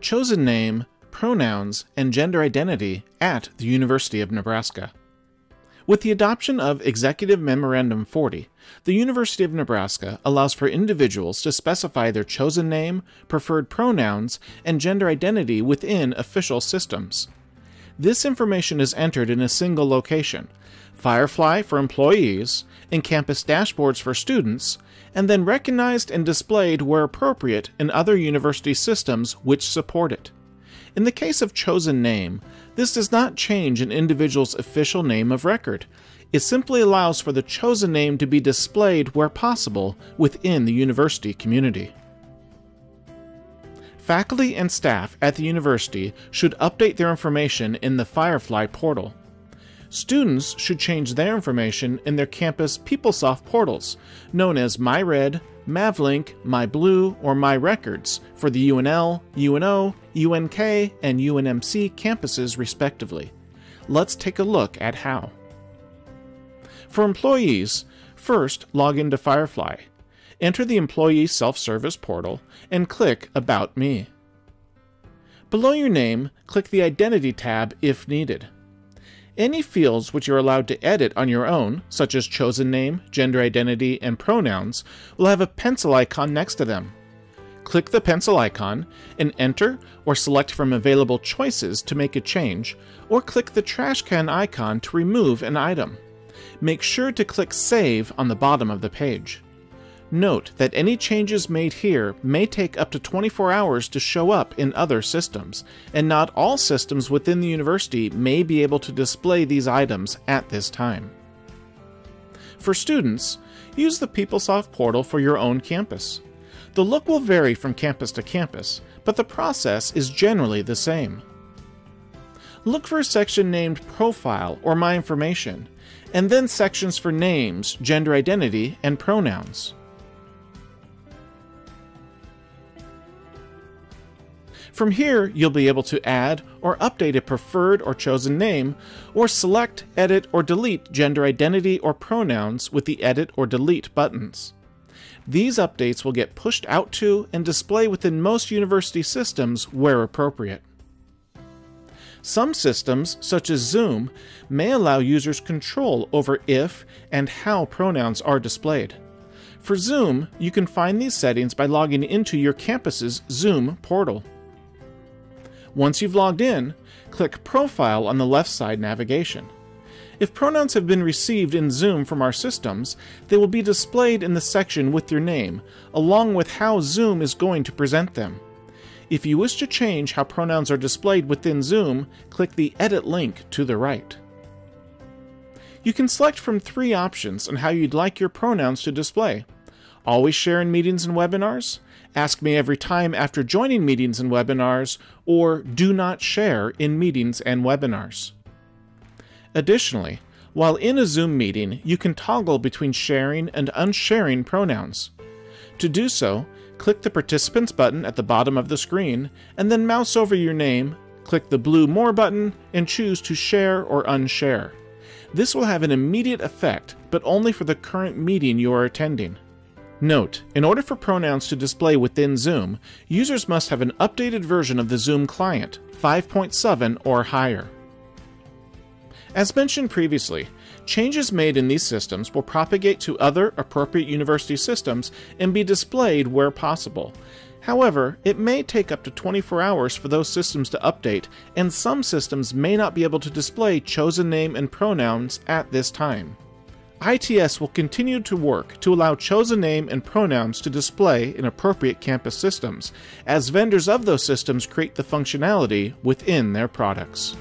chosen name, pronouns, and gender identity at the University of Nebraska. With the adoption of Executive Memorandum 40, the University of Nebraska allows for individuals to specify their chosen name, preferred pronouns, and gender identity within official systems. This information is entered in a single location Firefly for employees, in campus dashboards for students, and then recognized and displayed where appropriate in other university systems which support it. In the case of chosen name, this does not change an individual's official name of record. It simply allows for the chosen name to be displayed where possible within the university community. Faculty and staff at the university should update their information in the Firefly portal. Students should change their information in their campus PeopleSoft portals, known as MyRed, Mavlink, MyBlue, or MyRecords for the UNL, UNO, UNK, and UNMC campuses respectively. Let's take a look at how. For employees, first log into Firefly, enter the Employee Self Service portal, and click About Me. Below your name, click the Identity tab if needed. Any fields which you're allowed to edit on your own, such as chosen name, gender identity, and pronouns, will have a pencil icon next to them. Click the pencil icon and enter or select from available choices to make a change, or click the trash can icon to remove an item. Make sure to click Save on the bottom of the page. Note that any changes made here may take up to 24 hours to show up in other systems, and not all systems within the university may be able to display these items at this time. For students, use the PeopleSoft portal for your own campus. The look will vary from campus to campus, but the process is generally the same. Look for a section named Profile or My Information, and then sections for names, gender identity, and pronouns. From here, you'll be able to add or update a preferred or chosen name, or select, edit, or delete gender identity or pronouns with the Edit or Delete buttons. These updates will get pushed out to and display within most university systems where appropriate. Some systems, such as Zoom, may allow users control over if and how pronouns are displayed. For Zoom, you can find these settings by logging into your campus's Zoom portal. Once you've logged in, click Profile on the left side navigation. If pronouns have been received in Zoom from our systems, they will be displayed in the section with your name, along with how Zoom is going to present them. If you wish to change how pronouns are displayed within Zoom, click the Edit link to the right. You can select from three options on how you'd like your pronouns to display. Always share in meetings and webinars, ask me every time after joining meetings and webinars, or do not share in meetings and webinars. Additionally, while in a Zoom meeting, you can toggle between sharing and unsharing pronouns. To do so, click the Participants button at the bottom of the screen, and then mouse over your name, click the blue More button, and choose to share or unshare. This will have an immediate effect, but only for the current meeting you are attending. Note, in order for pronouns to display within Zoom, users must have an updated version of the Zoom client, 5.7 or higher. As mentioned previously, changes made in these systems will propagate to other appropriate university systems and be displayed where possible. However, it may take up to 24 hours for those systems to update, and some systems may not be able to display chosen name and pronouns at this time. ITS will continue to work to allow chosen name and pronouns to display in appropriate campus systems, as vendors of those systems create the functionality within their products.